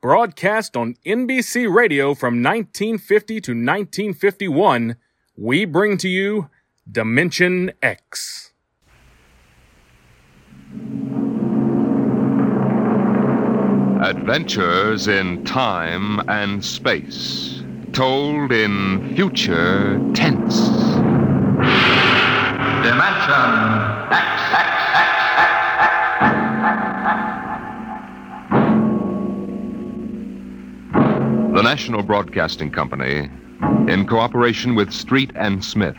broadcast on NBC Radio from 1950 to 1951, we bring to you Dimension X. Adventures in time and space, told in future tense. Dimension The National Broadcasting Company, in cooperation with Street and Smith,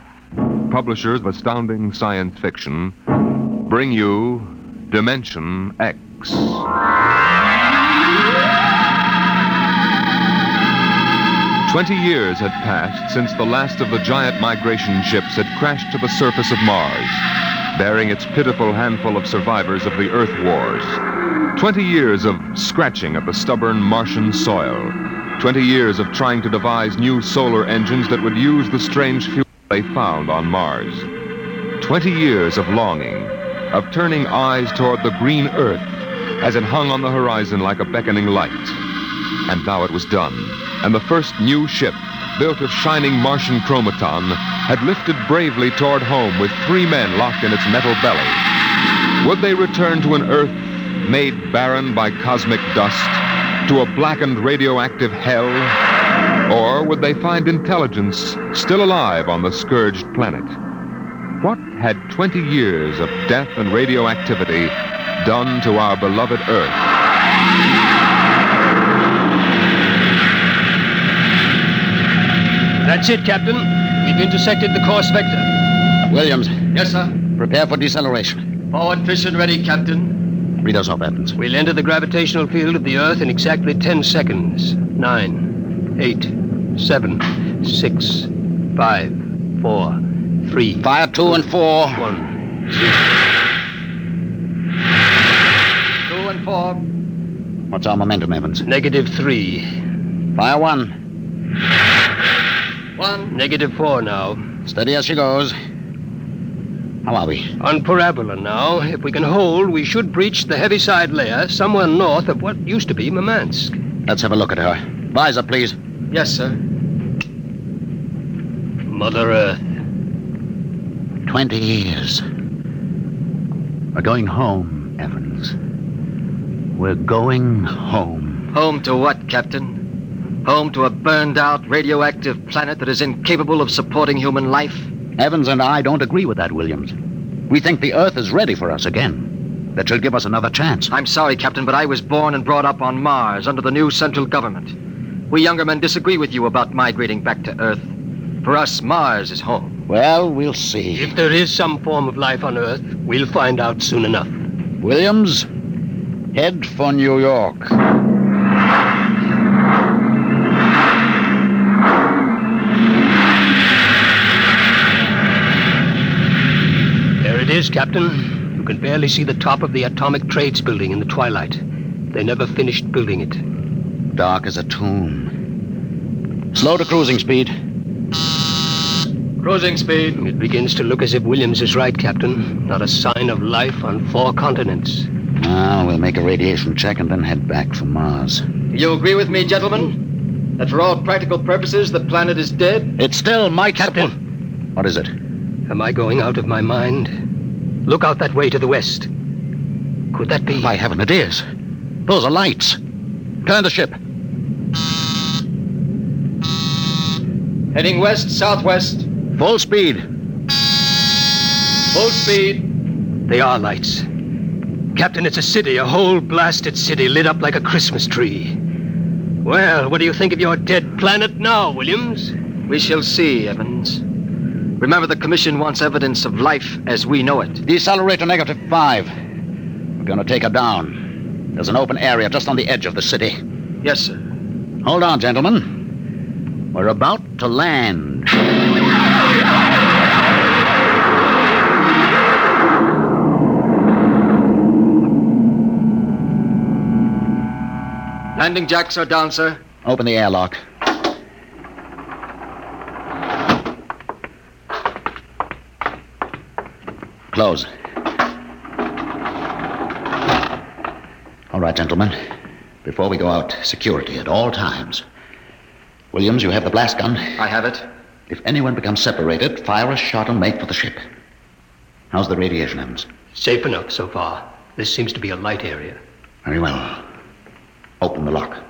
publishers of astounding science fiction, bring you Dimension X. Twenty years had passed since the last of the giant migration ships had crashed to the surface of Mars, bearing its pitiful handful of survivors of the Earth Wars. Twenty years of scratching at the stubborn Martian soil. Twenty years of trying to devise new solar engines that would use the strange fuel they found on Mars. Twenty years of longing, of turning eyes toward the green Earth as it hung on the horizon like a beckoning light. And now it was done, and the first new ship, built of shining Martian chromaton, had lifted bravely toward home with three men locked in its metal belly. Would they return to an Earth made barren by cosmic dust, to a blackened radioactive hell? Or would they find intelligence still alive on the scourged planet? What had 20 years of death and radioactivity done to our beloved Earth? That's it, Captain. We've intersected the course vector. Williams, Yes, sir. prepare for deceleration. Forward vision ready, Captain. Read us off, Evans. We'll enter the gravitational field of the Earth in exactly 10 seconds. Nine, eight, seven, six, five, four, three, Fire two and four. one. Two and four. What's our momentum, Evans? Negative three. Fire one. One. Negative four now. Steady as she goes. How are we? On parabola now. If we can hold, we should breach the heaviside layer somewhere north of what used to be Murmansk. Let's have a look at her. Visor, please. Yes, sir. Mother Earth. Twenty years. We're going home, Evans. We're going home. Home to what, Captain? Home to a burned out radioactive planet that is incapable of supporting human life? Evans and I don't agree with that, Williams. We think the Earth is ready for us again. That she'll give us another chance. I'm sorry, Captain, but I was born and brought up on Mars under the new central government. We younger men disagree with you about migrating back to Earth. For us, Mars is home. Well, we'll see. If there is some form of life on Earth, we'll find out soon enough. Williams, head for New York. Is, Captain. You can barely see the top of the Atomic Trades building in the twilight. They never finished building it. Dark as a tomb. Slow to cruising speed. Cruising speed. It begins to look as if Williams is right, Captain. Not a sign of life on four continents. Now, we'll make a radiation check and then head back for Mars. You agree with me, gentlemen? That for all practical purposes, the planet is dead? It's still my Captain. What is it? Am I going out of my mind? Look out that way to the west. Could that be? By heaven, it is. Those are lights. Turn the ship. Heading west, southwest. Full speed. Full speed. They are lights. Captain, it's a city, a whole blasted city lit up like a Christmas tree. Well, what do you think of your dead planet now, Williams? We shall see, Evans. Remember, the Commission wants evidence of life as we know it. Decelerator negative five. We're going to take her down. There's an open area just on the edge of the city. Yes, sir. Hold on, gentlemen. We're about to land. Landing jacks are down, sir. Open the airlock. Close. All right, gentlemen. Before we go out, security at all times. Williams, you have the blast gun. I have it. If anyone becomes separated, fire a shot and make for the ship. How's the radiation, Evans? Safe enough so far. This seems to be a light area. Very well. Open the lock.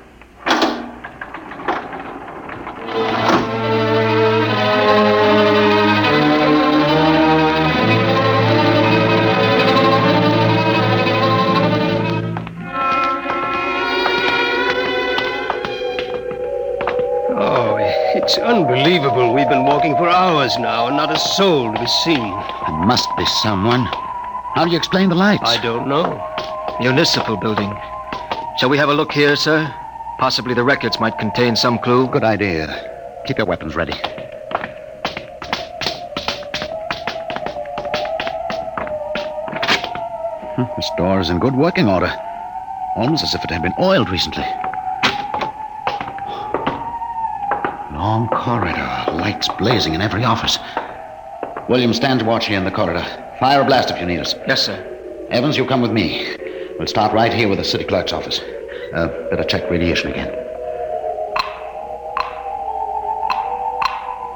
Seen. There must be someone. How do you explain the lights? I don't know. Municipal building. Shall we have a look here, sir? Possibly the records might contain some clue. Good idea. Keep your weapons ready. Hmm, This door is in good working order. Almost as if it had been oiled recently. Long corridor, lights blazing in every office. William, stand watch here in the corridor. Fire a blast if you need us. Yes, sir. Evans, you come with me. We'll start right here with the city clerk's office. Uh, better check radiation again.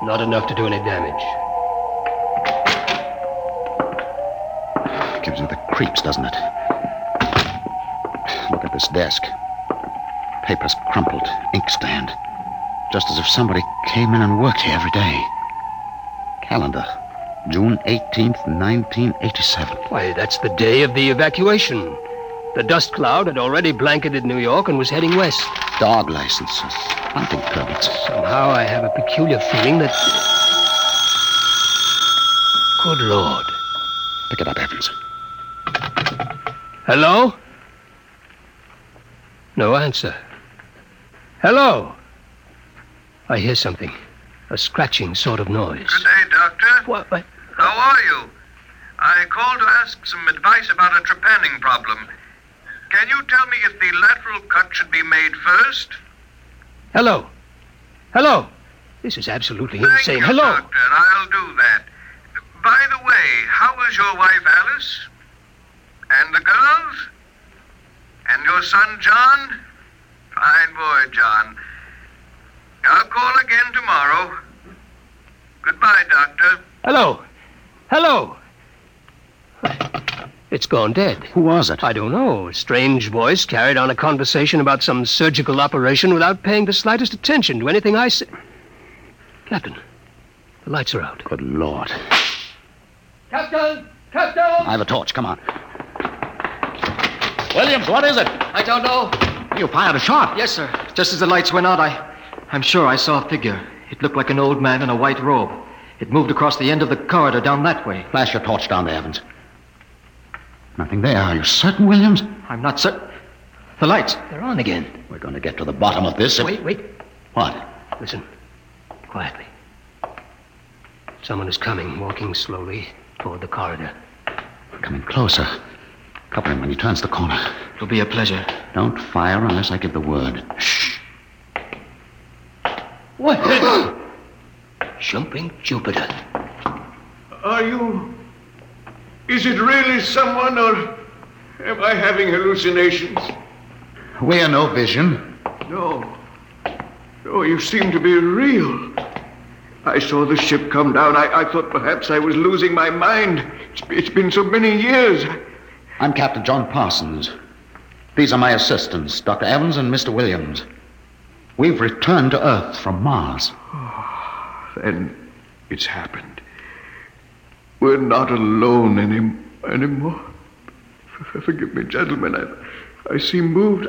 Not enough to do any damage. Gives you the creeps, doesn't it? Look at this desk. Papers crumpled, inkstand. Just as if somebody came in and worked here every day. Calendar. June 18th, 1987. Why, that's the day of the evacuation. The dust cloud had already blanketed New York and was heading west. Dog licenses. Hunting permits. Somehow I have a peculiar feeling that. Good Lord. Pick it up, Evans. Hello? No answer. Hello? I hear something. A scratching sort of noise. Good day, Doctor. What? what? How are you? I called to ask some advice about a trepanning problem. Can you tell me if the lateral cut should be made first? Hello? Hello? This is absolutely Thank insane. you, Hello? Doctor. I'll do that. By the way, how is your wife Alice? And the girls? And your son John? Fine boy, John. I'll call again tomorrow. Goodbye, Doctor. Hello? Hello? It's gone dead. Who was it? I don't know. A strange voice carried on a conversation about some surgical operation without paying the slightest attention to anything I said. Captain, the lights are out. Good Lord. Captain! Captain! I have a torch. Come on. Williams, what is it? I don't know. You fired a shot. Yes, sir. Just as the lights went out, I. I'm sure I saw a figure. It looked like an old man in a white robe. It moved across the end of the corridor down that way. Flash your torch down there, Evans. Nothing there. Are you certain, Williams? I'm not certain. The lights. They're on again. We're going to get to the bottom of this. if- Wait, wait. What? Listen. Quietly. Someone is coming, walking slowly toward the corridor. Coming closer. Cover him when he turns the corner. It'll be a pleasure. Don't fire unless I give the word. Shh. What? Jumping Jupiter. Are you. Is it really someone, or am I having hallucinations? We are no vision. No. No, you seem to be real. I saw the ship come down. I, I thought perhaps I was losing my mind. It's, it's been so many years. I'm Captain John Parsons. These are my assistants, Dr. Evans and Mr. Williams. We've returned to Earth from Mars. Oh, Then it's happened. We're not alone any, anymore. Forgive me, gentlemen. I, I seem moved.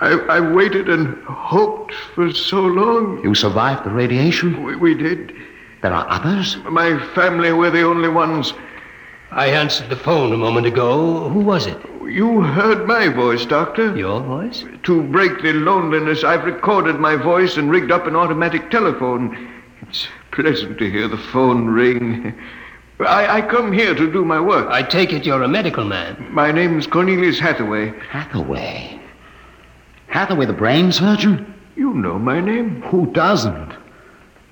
I, I, I waited and hoped for so long. You survived the radiation? We, we did. There are others? My family were the only ones. I answered the phone a moment ago. Who was it? You heard my voice, Doctor. Your voice? To break the loneliness, I've recorded my voice and rigged up an automatic telephone. It's pleasant to hear the phone ring. I, I come here to do my work. I take it you're a medical man. My name's Cornelius Hathaway. Hathaway. Hathaway, the brain surgeon? You know my name. Who doesn't?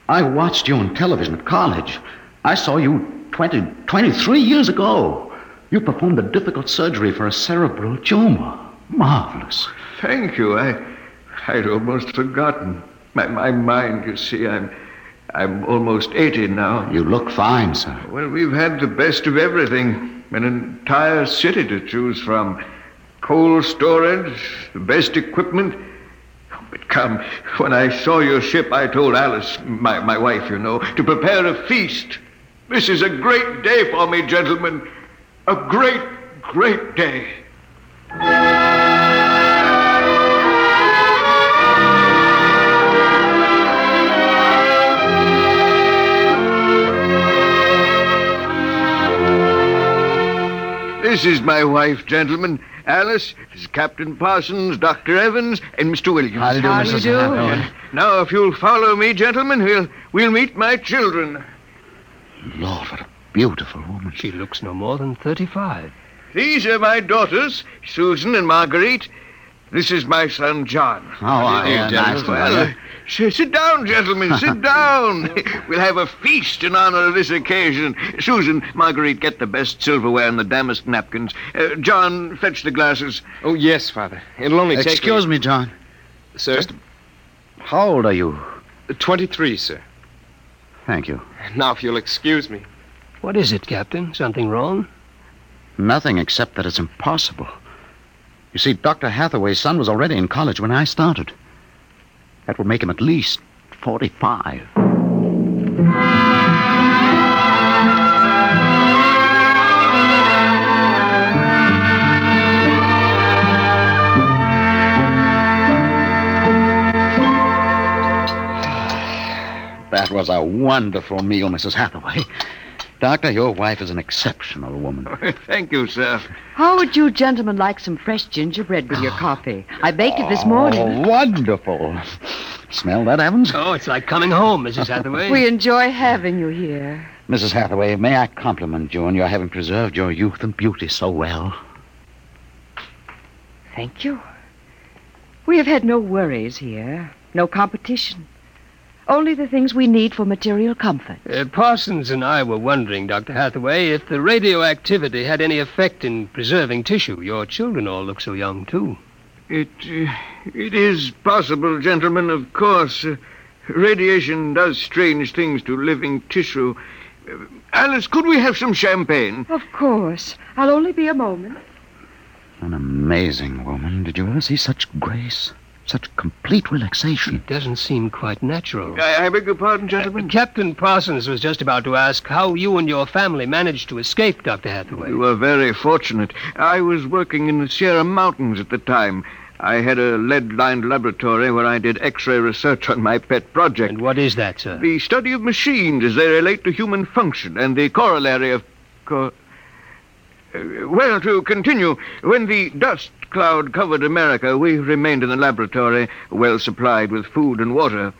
I watched you on television at college. I saw you 20, 23 years ago. You performed a difficult surgery for a cerebral tumor. Marvelous. Thank you. I, I'd almost forgotten. My, my mind, you see, I'm, I'm almost 80 now. You look fine, sir. Well, we've had the best of everything. An entire city to choose from. Coal storage, the best equipment. But come, when I saw your ship, I told Alice, my, my wife, you know, to prepare a feast. This is a great day for me, gentlemen. A great, great day. This is my wife, gentlemen. Alice, this is Captain Parsons, Dr. Evans, and Mr. Williams. How do you do, How do you Mrs. Hathaway? Now, if you'll follow me, gentlemen, we'll, we'll meet my children. Lord, what a beautiful woman. She looks no more than 35. These are my daughters, Susan and Marguerite. This is my son, John. Oh, uh, yeah, nice Well, you. s- sit down, gentlemen, sit down. we'll have a feast in honor of this occasion. Susan, Marguerite, get the best silverware and the damask napkins. Uh, John, fetch the glasses. Oh, yes, Father. It'll only take. Excuse me, John. Sir? How old are you? 23, sir. Thank you. Now, if you'll excuse me. What is it, Captain? Something wrong? Nothing except that it's impossible. You see, Dr. Hathaway's son was already in college when I started. That would make him at least 45. That was a wonderful meal, Mrs. Hathaway. Doctor, your wife is an exceptional woman. Thank you, sir. How would you gentlemen like some fresh gingerbread with your coffee? I baked it this morning. Oh, wonderful. Smell that, Evans? Oh, it's like coming home, Mrs. Hathaway. We enjoy having you here. Mrs. Hathaway, may I compliment you on your having preserved your youth and beauty so well? Thank you. We have had no worries here, no competition. Only the things we need for material comfort. Uh, Parsons and I were wondering, Dr. Hathaway, if the radioactivity had any effect in preserving tissue. Your children all look so young, too. It, uh, it is possible, gentlemen, of course. Uh, radiation does strange things to living tissue. Uh, Alice, could we have some champagne? Of course. I'll only be a moment. An amazing woman. Did you ever see such grace? Such complete relaxation? It doesn't seem quite natural. I, I beg your pardon, uh, gentlemen? Captain Parsons was just about to ask how you and your family managed to escape, Dr. Hathaway. We were very fortunate. I was working in the Sierra Mountains at the time. I had a lead lined laboratory where I did x ray research on my pet project. And what is that, sir? The study of machines as they relate to human function and the corollary of. Co- well, to continue, when the dust cloud covered America, we remained in the laboratory, well supplied with food and water.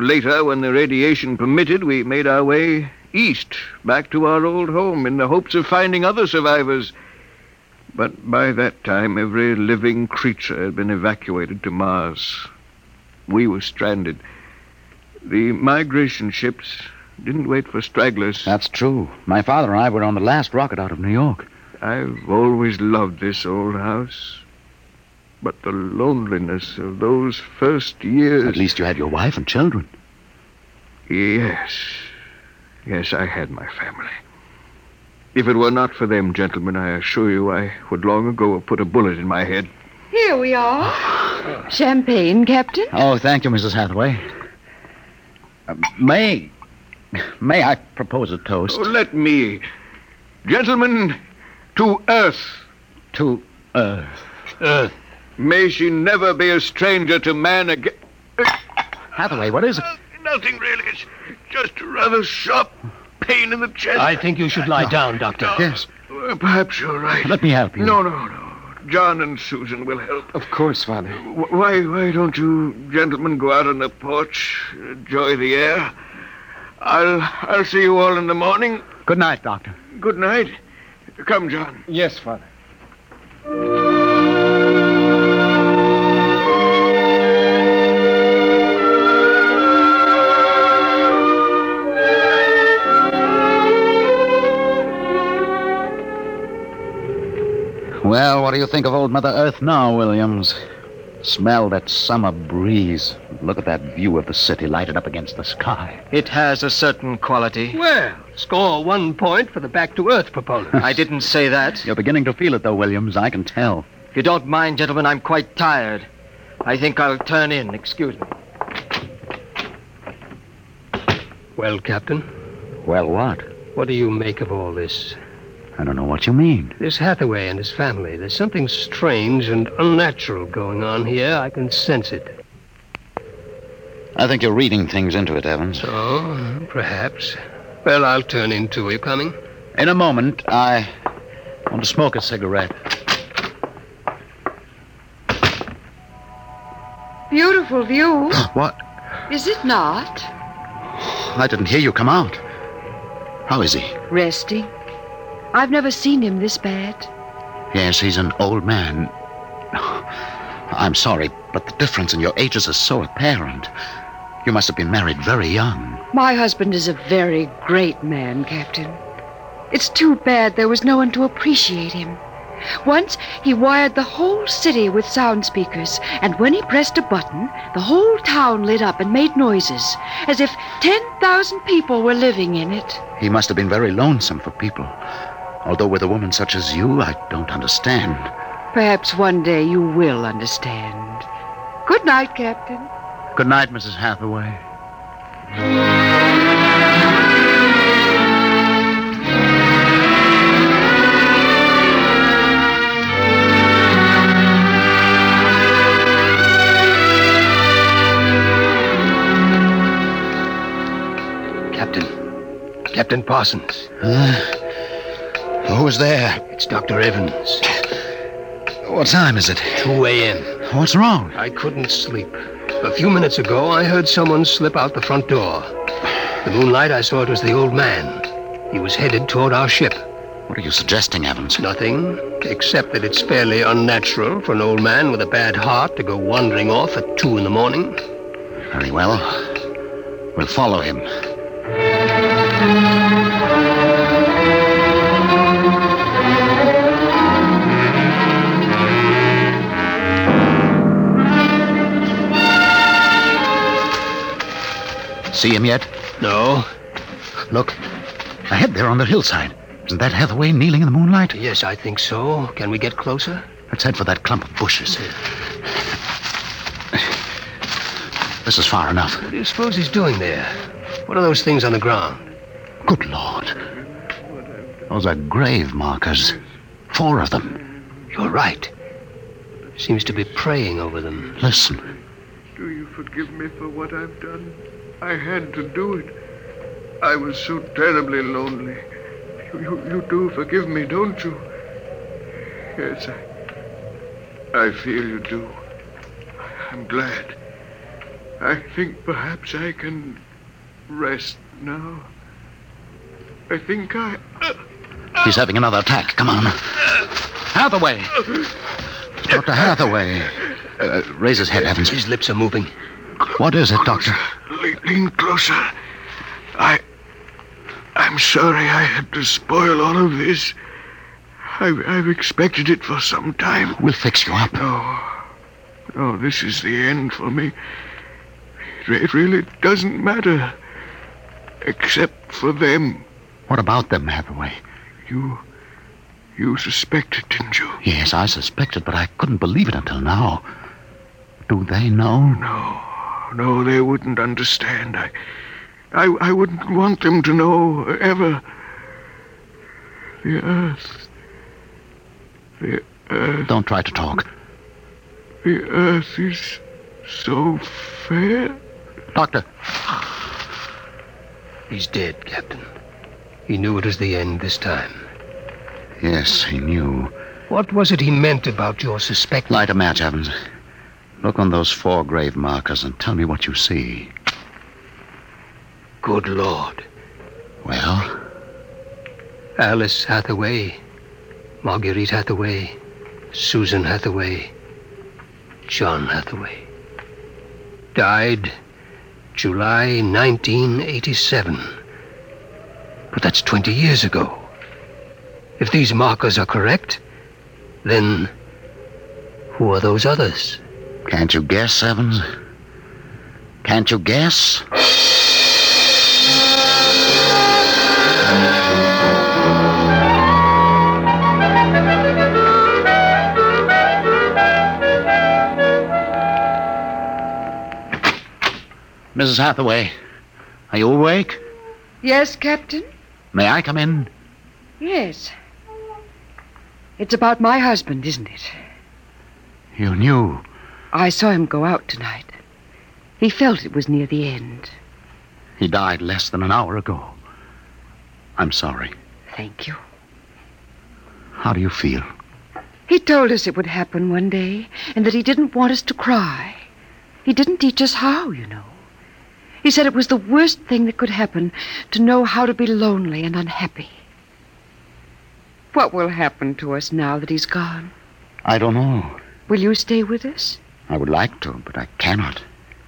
Later, when the radiation permitted, we made our way east, back to our old home, in the hopes of finding other survivors. But by that time, every living creature had been evacuated to Mars. We were stranded. The migration ships didn't wait for stragglers. That's true. My father and I were on the last rocket out of New York. I've always loved this old house. But the loneliness of those first years. At least you had your wife and children. Yes. Yes, I had my family. If it were not for them, gentlemen, I assure you I would long ago have put a bullet in my head. Here we are. Champagne, Captain. Oh, thank you, Mrs. Hathaway. Uh, may. May I propose a toast Oh, let me. Gentlemen, to Earth. to Earth? Earth. May she never be a stranger to man again. Hathaway, what is it? Nothing really. It's just a rather sharp pain in the chest. I think you should lie down, Doctor. Yes. Uh, perhaps you're right. Let me help you. No, no, no. John and Susan will help. Of course, Father. Why, why don't you gentlemen go out on the porch, enjoy the air? I'll, I'll see you all in the morning. Good night, Doctor. Good night. Come, John. Yes, Father. Well, what do you think of old Mother Earth now, Williams? Smell that summer breeze. Look at that view of the city lighted up against the sky. It has a certain quality. Well, score one point for the back to earth proponent. I didn't say that. You're beginning to feel it, though, Williams. I can tell. If you don't mind, gentlemen, I'm quite tired. I think I'll turn in. Excuse me. well, Captain, Well, what? what do you make of all this? I don't know what you mean. This Hathaway and his family. There's something strange and unnatural going on here. I can sense it. I think you're reading things into it, Evans. Oh, perhaps. Well, I'll turn in too. Are you coming? In a moment, I want to smoke a cigarette. Beautiful view, What? is it not? I didn't hear you come out. How is he? Resting. I've never seen him this bad. Yes, he's an old man. I'm sorry, but the difference in your ages is so apparent. You must have been married very young. My husband is a very great man, Captain. It's too bad there was no one to appreciate him. Once he wired the whole city with sound speakers, and when he pressed a button, the whole town lit up and made noises, as if 10,000 people were living in it. He must have been very lonesome for people. Although with a woman such as you, I don't understand. Perhaps one day you will understand. Good night, Captain. Good night, Mrs. Hathaway. Captain. Captain Parsons. Uh, Who's there? It's Dr. Evans. What time is it? 2 a.m. What's wrong? I couldn't sleep. A few minutes ago, I heard someone slip out the front door. The moonlight, I saw it was the old man. He was headed toward our ship. What are you suggesting, Evans? Nothing, except that it's fairly unnatural for an old man with a bad heart to go wandering off at two in the morning. Very well. We'll follow him. See him yet? No? Look, ahead there on the hillside. Isn't that Hathaway kneeling in the moonlight? Yes, I think so. Can we get closer? Let's head for that clump of bushes. This is far enough. What do you suppose he's doing there? What are those things on the ground? Good Lord. Those are grave markers. Four of them. You're right. Seems to be praying over them. Listen. Do you forgive me for what I've done? I had to do it. I was so terribly lonely. You, you, you do forgive me, don't you? Yes, I, I feel you do. I'm glad. I think perhaps I can rest now. I think I. He's having another attack. Come on. Hathaway! Dr. Hathaway. Uh, raise his head, Evans. His lips are moving. What is it, Doctor? Le- lean closer. I. I'm sorry I had to spoil all of this. I've, I've expected it for some time. We'll fix you up. No. No, this is the end for me. It really doesn't matter. Except for them. What about them, Hathaway? You. You suspected, didn't you? Yes, I suspected, but I couldn't believe it until now. Do they know? No. No, they wouldn't understand. I. I, I wouldn't want them to know ever. The earth. The earth. Don't try to talk. The earth is so fair. Doctor, He's dead, Captain. He knew it was the end this time. Yes, he knew. What was it he meant about your suspect? Light a match, Evans. Look on those four grave markers and tell me what you see. Good Lord. Well, Alice Hathaway, Marguerite Hathaway, Susan Hathaway, John Hathaway. Died July 1987. But that's 20 years ago. If these markers are correct, then who are those others? Can't you guess, Evans? Can't you guess? Mrs. Hathaway, are you awake? Yes, Captain? May I come in? Yes. It's about my husband, isn't it? You knew. I saw him go out tonight. He felt it was near the end. He died less than an hour ago. I'm sorry. Thank you. How do you feel? He told us it would happen one day, and that he didn't want us to cry. He didn't teach us how, you know. He said it was the worst thing that could happen to know how to be lonely and unhappy. What will happen to us now that he's gone? I don't know. Will you stay with us? I would like to, but I cannot.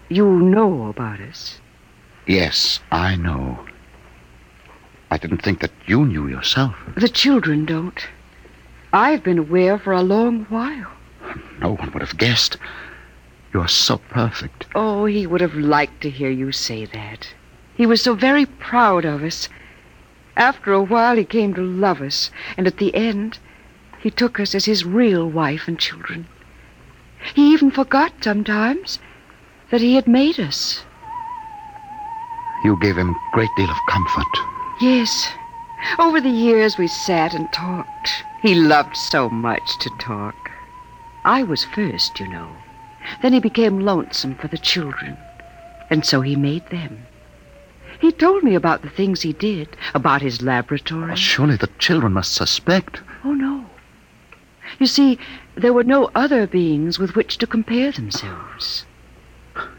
You know about us. Yes, I know. I didn't think that you knew yourself. The children don't. I've been aware for a long while. No one would have guessed. You're so perfect. Oh, he would have liked to hear you say that. He was so very proud of us. After a while, he came to love us, and at the end, he took us as his real wife and children. He even forgot sometimes that he had made us. You gave him a great deal of comfort. Yes. Over the years, we sat and talked. He loved so much to talk. I was first, you know. Then he became lonesome for the children, and so he made them. He told me about the things he did, about his laboratory. Surely the children must suspect. Oh, no. You see, there were no other beings with which to compare themselves.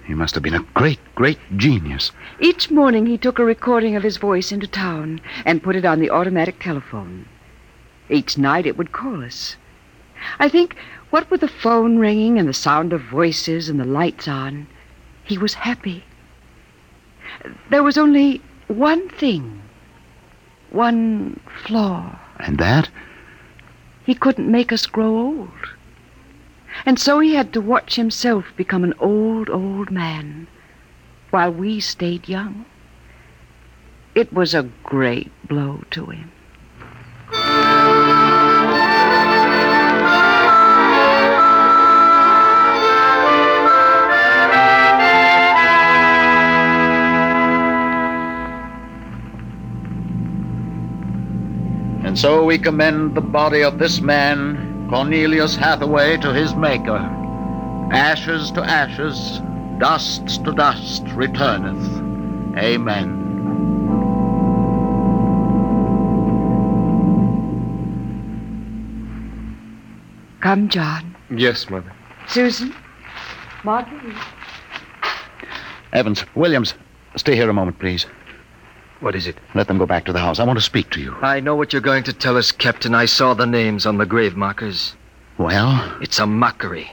He must have been a great, great genius. Each morning he took a recording of his voice into town and put it on the automatic telephone. Each night it would call us. I think, what with the phone ringing and the sound of voices and the lights on, he was happy. There was only one thing, one flaw. And that? He couldn't make us grow old. And so he had to watch himself become an old, old man while we stayed young. It was a great blow to him. And so we commend the body of this man, Cornelius Hathaway, to his Maker. Ashes to ashes, dust to dust returneth. Amen. Come, John. Yes, Mother. Susan. Marguerite. Evans, Williams, stay here a moment, please. What is it? Let them go back to the house. I want to speak to you. I know what you're going to tell us, Captain. I saw the names on the grave markers. Well, It's a mockery,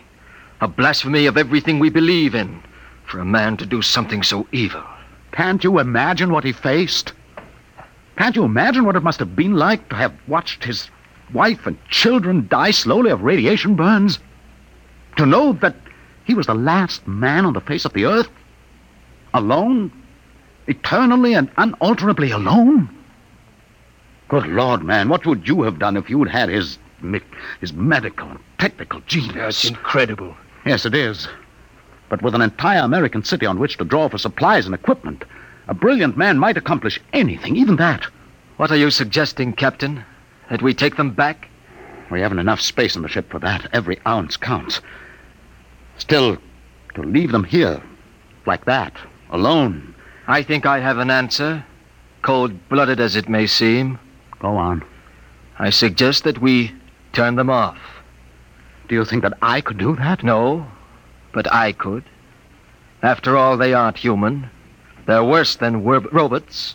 a blasphemy of everything we believe in, for a man to do something so evil. can't you imagine what he faced? Can't you imagine what it must have been like to have watched his wife and children die slowly of radiation burns? To know that he was the last man on the face of the earth? Alone? Eternally and unalterably alone? Good Lord, man, what would you have done if you'd had his his medical and technical genius? That's incredible. Yes, it is. But with an entire American city on which to draw for supplies and equipment, a brilliant man might accomplish anything, even that. What are you suggesting, Captain? That we take them back? We haven't enough space in the ship for that. Every ounce counts. Still, to leave them here, like that, alone. I think I have an answer, cold blooded as it may seem. Go on. I suggest that we turn them off. Do you think that I could do that? No, but I could. After all, they aren't human. They're worse than wer- robots.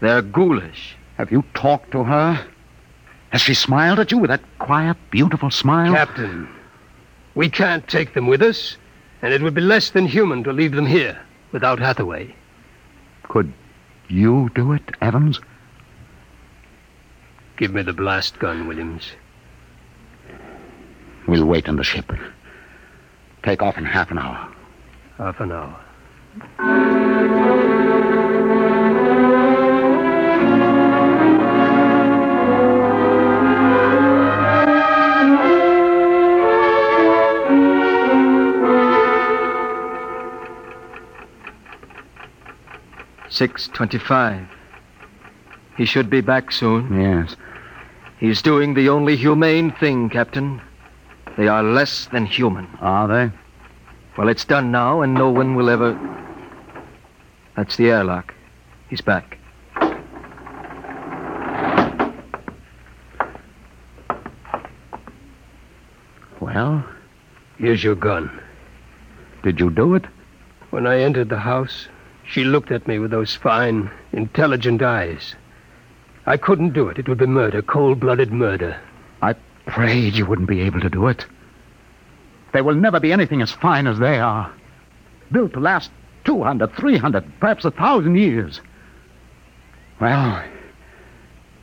They're ghoulish. Have you talked to her? Has she smiled at you with that quiet, beautiful smile? Captain, we can't take them with us, and it would be less than human to leave them here without Hathaway. Could you do it, Evans? Give me the blast gun, Williams. We'll wait on the ship. Take off in half an hour. Half an hour. Six twenty-five. He should be back soon. Yes. He's doing the only humane thing, Captain. They are less than human. Are they? Well, it's done now, and no one will ever. That's the airlock. He's back. Well, Here's your gun. did you do it? When I entered the house, she looked at me with those fine, intelligent eyes. I couldn't do it. It would be murder, cold blooded murder. I prayed you wouldn't be able to do it. There will never be anything as fine as they are. Built to last 200, 300, perhaps a thousand years. Well,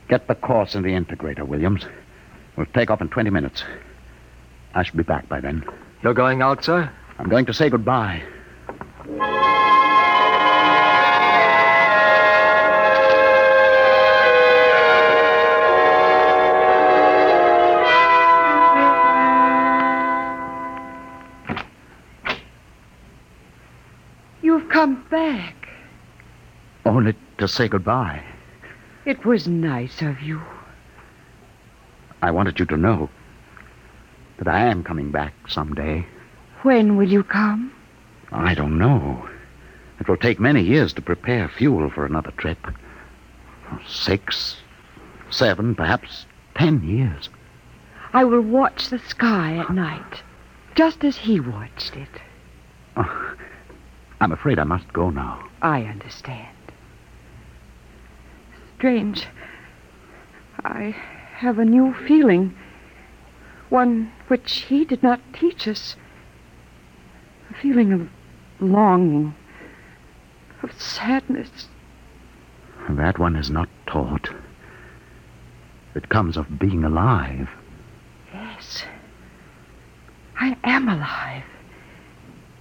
get the course in the integrator, Williams. We'll take off in 20 minutes. I should be back by then. You're going out, sir? I'm going to say goodbye. To say goodbye. It was nice of you. I wanted you to know that I am coming back someday. When will you come? I don't know. It will take many years to prepare fuel for another trip. Six, seven, perhaps ten years. I will watch the sky at night, just as he watched it. Oh, I'm afraid I must go now. I understand. Strange. I have a new feeling. One which he did not teach us. A feeling of longing, of sadness. That one is not taught. It comes of being alive. Yes. I am alive.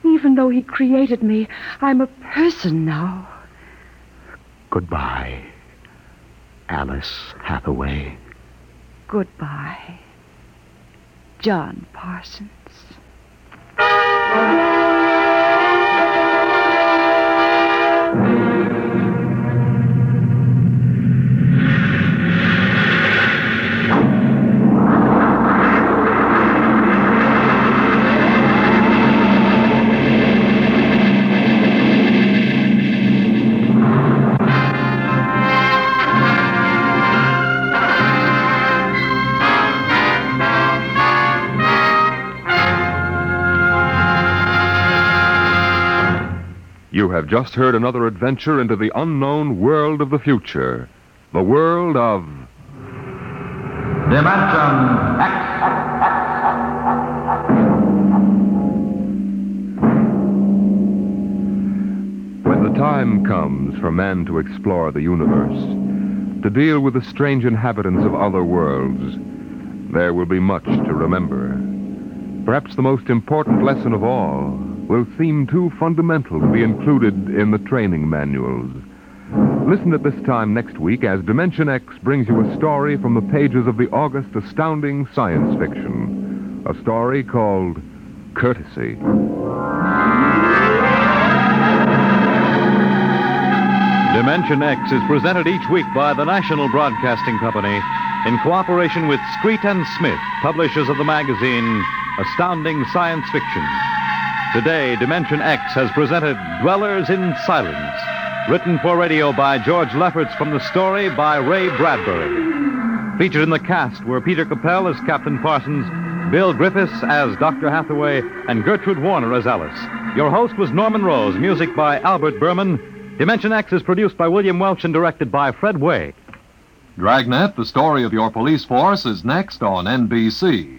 Even though he created me, I'm a person now. Goodbye, Alice Hathaway. Goodbye, John Parsons. Have just heard another adventure into the unknown world of the future. The world of Dimension X. when the time comes for man to explore the universe, to deal with the strange inhabitants of other worlds, there will be much to remember. Perhaps the most important lesson of all will seem too fundamental to be included in the training manuals. Listen at this time next week as Dimension X brings you a story from the pages of the August astounding science fiction. A story called Courtesy. Dimension X is presented each week by the National Broadcasting Company in cooperation with Street and Smith, publishers of the magazine Astounding Science Fiction. Today, Dimension X has presented Dwellers in Silence, written for radio by George Lefferts from the story by Ray Bradbury. Featured in the cast were Peter Capell as Captain Parsons, Bill Griffiths as Dr. Hathaway, and Gertrude Warner as Alice. Your host was Norman Rose, music by Albert Berman. Dimension X is produced by William Welch and directed by Fred Weihe. Dragnet, the story of your police force, is next on NBC.